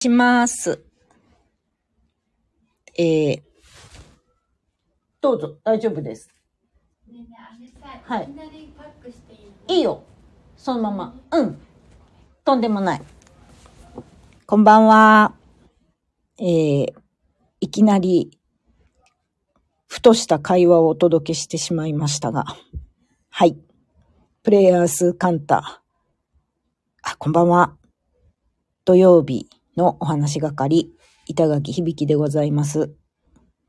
します。えー、どうぞ、大丈夫です。ねえねはいいいよ。そのまま。うん。とんでもない。こんばんは。えー、いきなり、ふとした会話をお届けしてしまいましたが。はい。プレイヤースカンタ。あ、こんばんは。土曜日のお話係、板垣響でございます。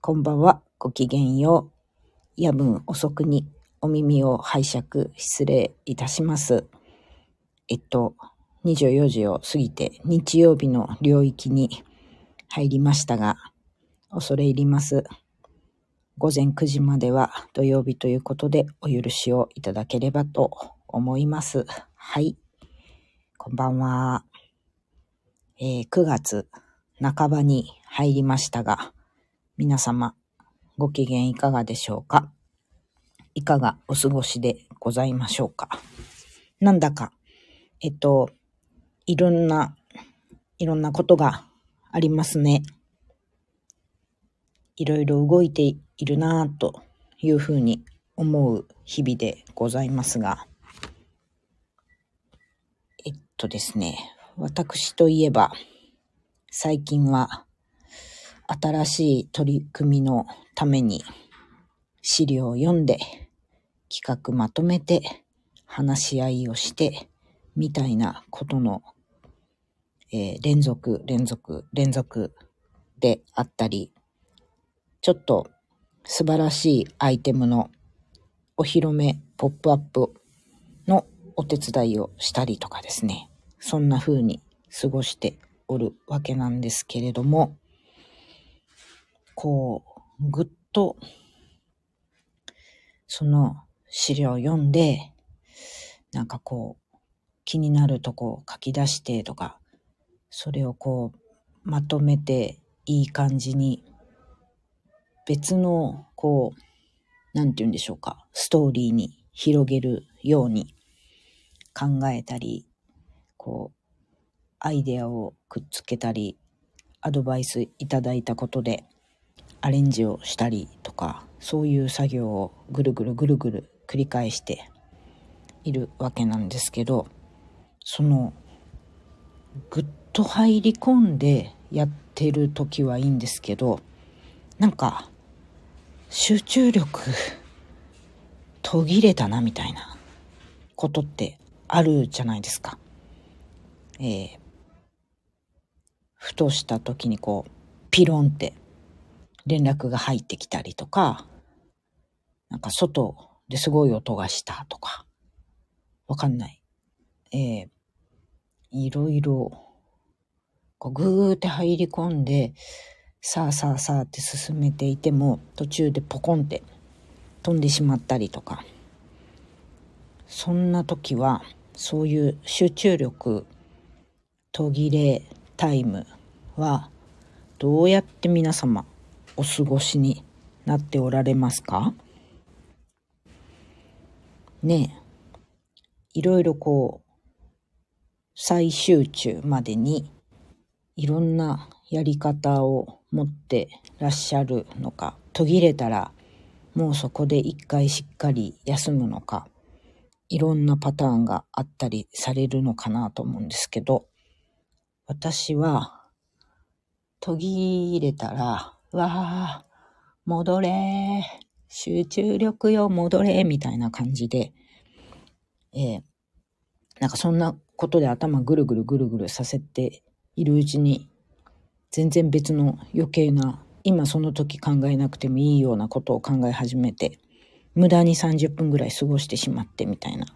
こんばんは。ごきげんよう。夜分遅くにお耳を拝借失礼いたします。えっと、24時を過ぎて日曜日の領域に入りましたが、恐れ入ります。午前9時までは土曜日ということでお許しをいただければと思います。はい。こんばんは。えー9月半ばに入りましたが、皆様ご機嫌いかがでしょうか？いかがお過ごしでございましょうか？なんだか、えっと、いろんな、いろんなことがありますね。いろいろ動いているなぁというふうに思う日々でございますが、えっとですね、私といえば、最近は新しい取り組みのために資料を読んで企画まとめて話し合いをしてみたいなことの、えー連続連続連続であったりちょっと素晴らしいアイテムのお披露目ポップアップのお手伝いをしたりとかですね。そんな風に過ごしておるわけなんですけれどもこうぐっとその資料を読んで、なんかこう、気になるとこを書き出してとか、それをこう、まとめていい感じに、別の、こう、なんて言うんでしょうか、ストーリーに広げるように考えたり、こう、アイデアをくっつけたり、アドバイスいただいたことで、アレンジをしたりとかそういう作業をぐるぐるぐるぐる繰り返しているわけなんですけどそのぐっと入り込んでやってる時はいいんですけどなんか集中力 途切れたなみたいなことってあるじゃないですか。えーふとした時にこうピロンって連絡が入ってきたりとか、なんか外ですごい音がしたとか、わかんない。えーいろいろ、こうぐーって入り込んで、さあさあさあって進めていても、途中でポコンって飛んでしまったりとか、そんな時は、そういう集中力途切れタイムは、どうやって皆様お過ごしになっておられますか？ねえ、いろいろこう、再集中までにいろんなやり方を持ってらっしゃるのか、途切れたらもうそこで一回しっかり休むのか、いろんなパターンがあったりされるのかなと思うんですけど、私は途切れたら、わあ、戻れ、集中力よ、戻れ、みたいな感じで、えーなんかそんなことで頭ぐるぐるぐるぐるさせているうちに、全然別の余計な、今その時考えなくてもいいようなことを考え始めて、無駄に30分ぐらい過ごしてしまってみたいな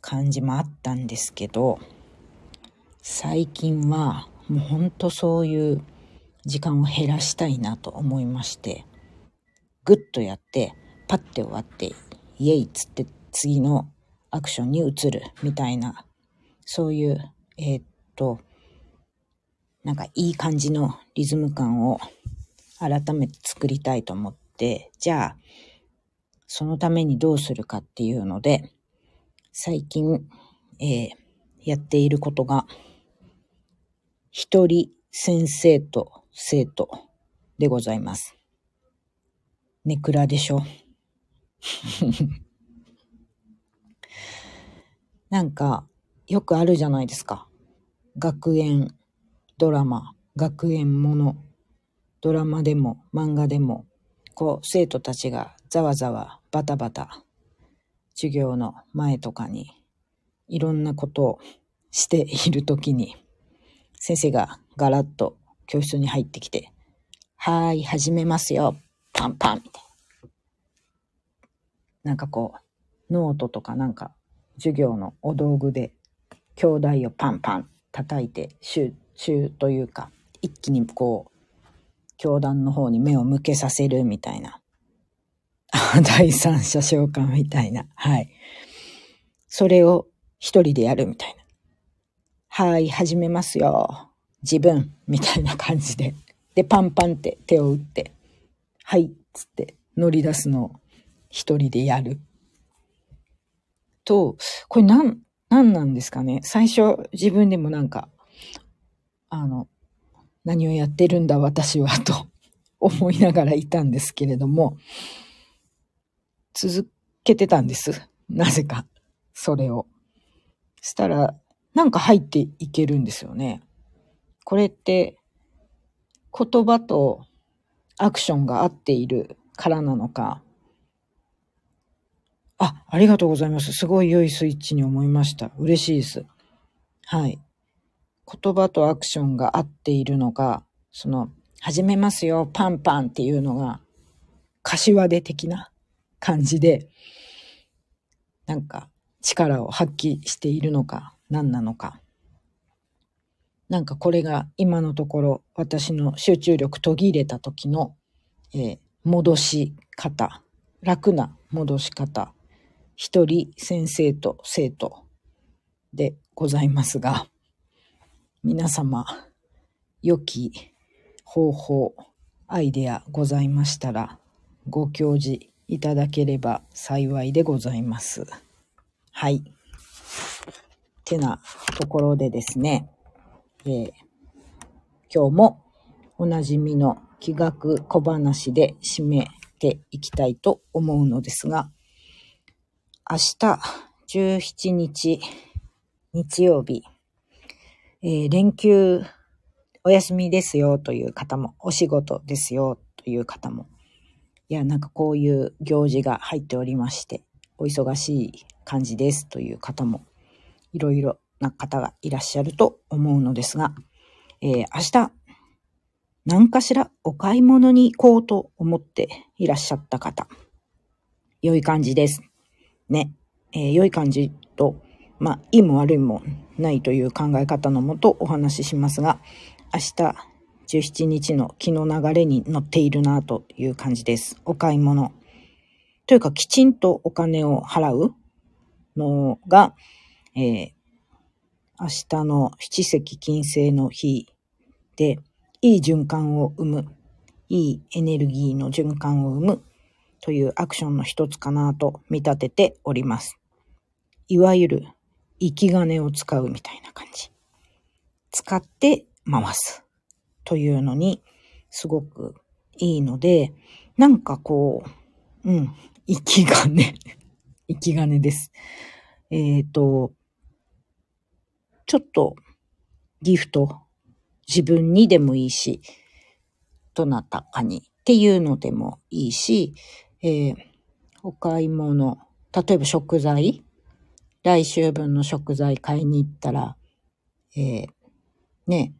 感じもあったんですけど、最近はもうほんとそういう時間を減らしたいなと思いまして、ぐっとやって、パッて終わって、イエイっつって次のアクションに移るみたいな、そういう、えーっと、なんかいい感じのリズム感を改めて作りたいと思って、じゃあ、そのためにどうするかっていうので、最近、えーやっていることが、一人先生と生徒でございます。ネクラでしょ なんか、よくあるじゃないですか。学園ドラマ、学園もの、ドラマでも漫画でも、こう、生徒たちがざわざわ、バタバタ、授業の前とかに、いろんなことをしているときに、先生がガラッと教室に入ってきて、はーい、始めますよ。パンパンみたいな。なんかこう、ノートとかなんか、授業のお道具で、教壇をパンパン叩いて、集中というか、一気にこう、教団の方に目を向けさせるみたいな。第三者召喚みたいな。はい。それを一人でやるみたいな。はい、始めますよ。自分、みたいな感じで。で、パンパンって手を打って、はい、つって乗り出すのを一人でやる。と、これなん、なんなんですかね。最初自分でもなんか、あの、何をやってるんだ私はと 思いながらいたんですけれども、続けてたんです。なぜか、それを。したら、なんか入っていけるんですよね。これって、言葉とアクションが合っているからなのか。あ、ありがとうございます。すごい良いスイッチに思いました。嬉しいです。はい。言葉とアクションが合っているのか、その、始めますよ、パンパンっていうのが、柏手的な感じで、なんか力を発揮しているのか、何なのか。なんかこれが今のところ私の集中力途切れた時の、えー戻し方、楽な戻し方、一人先生と生徒でございますが、皆様、良き方法、アイデアございましたら、ご教示いただければ幸いでございます。はい。てなところでですね、えー今日もおなじみの気学小話で締めていきたいと思うのですが、明日17日日曜日、えー連休お休みですよという方も、お仕事ですよという方も、いや、なんかこういう行事が入っておりまして、お忙しい感じですという方も、いろいろな方がいらっしゃると思うのですが、えー明日、何かしらお買い物に行こうと思っていらっしゃった方、良い感じです。ね。えー良い感じと、まあ、いいも悪いもないという考え方のもとお話ししますが、明日17日の気の流れに乗っているなという感じです。お買い物。というか、きちんとお金を払うのが、えー明日の七石金星の日で、いい循環を生む、いいエネルギーの循環を生むというアクションの一つかなと見立てております。いわゆる、生き金を使うみたいな感じ。使って回すというのにすごくいいので、なんかこう、うん、生き金。生き金です。えっ、と、ちょっとギフト、自分にでもいいし、どなたかにっていうのでもいいし、えーお買い物、例えば食材、来週分の食材買いに行ったら、えーね、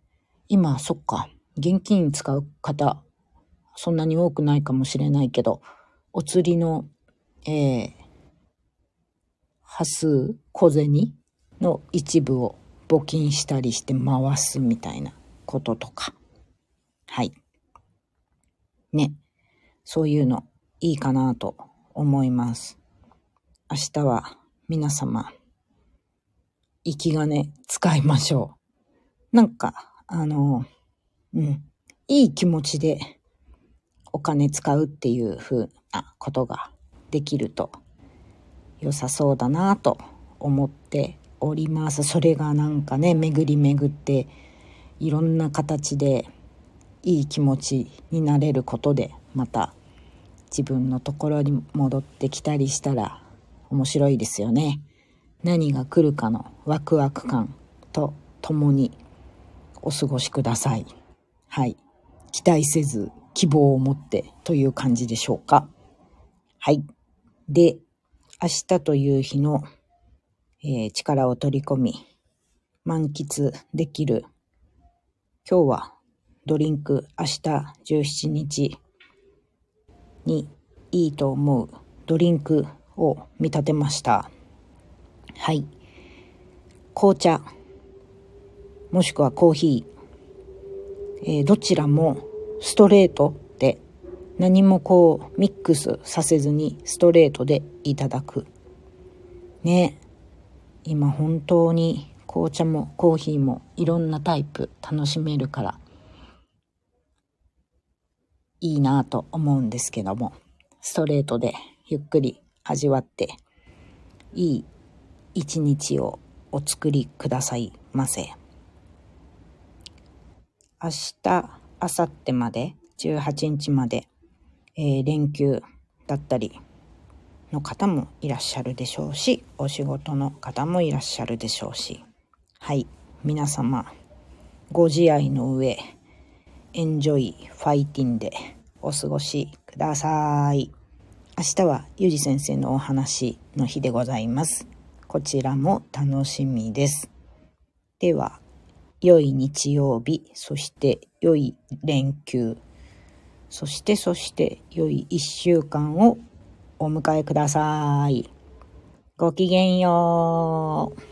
今、そっか、現金使う方、そんなに多くないかもしれないけど、お釣りの、えー、端数、小銭の一部を募金したりして回すみたいなこととか。はい。ね。そういうのいいかなと思います。明日は皆様、生き金使いましょう。なんか、あの、うん、いい気持ちでお金使うっていう風なことができると良さそうだなと思っております。それがなんかね、巡り巡っていろんな形でいい気持ちになれることでまた自分のところに戻ってきたりしたら面白いですよね。何が来るかのワクワク感と共にお過ごしください。はい。期待せず希望を持ってという感じでしょうか。はい。で、明日という日の、えー力を取り込み、満喫できる今日はドリンク明日17日にいいと思うドリンクを見立てました。はい。紅茶、もしくはコーヒー、えーどちらもストレートで何もこうミックスさせずにストレートでいただく。ね。今本当に紅茶もコーヒーもいろんなタイプ楽しめるからいいなぁと思うんですけども、ストレートでゆっくり味わっていい一日をお作りくださいませ。明日、明後日まで、18日まで、えー連休だったりの方もいらっしゃるでしょうし、お仕事の方もいらっしゃるでしょうし、はい、皆様、ご自愛の上、エンジョイ、ファイティンでお過ごしください。明日はゆじ先生のお話の日でございます。こちらも楽しみです。では、良い日曜日、そして良い連休、そしてそして良い一週間をお迎えください。ごきげんよう。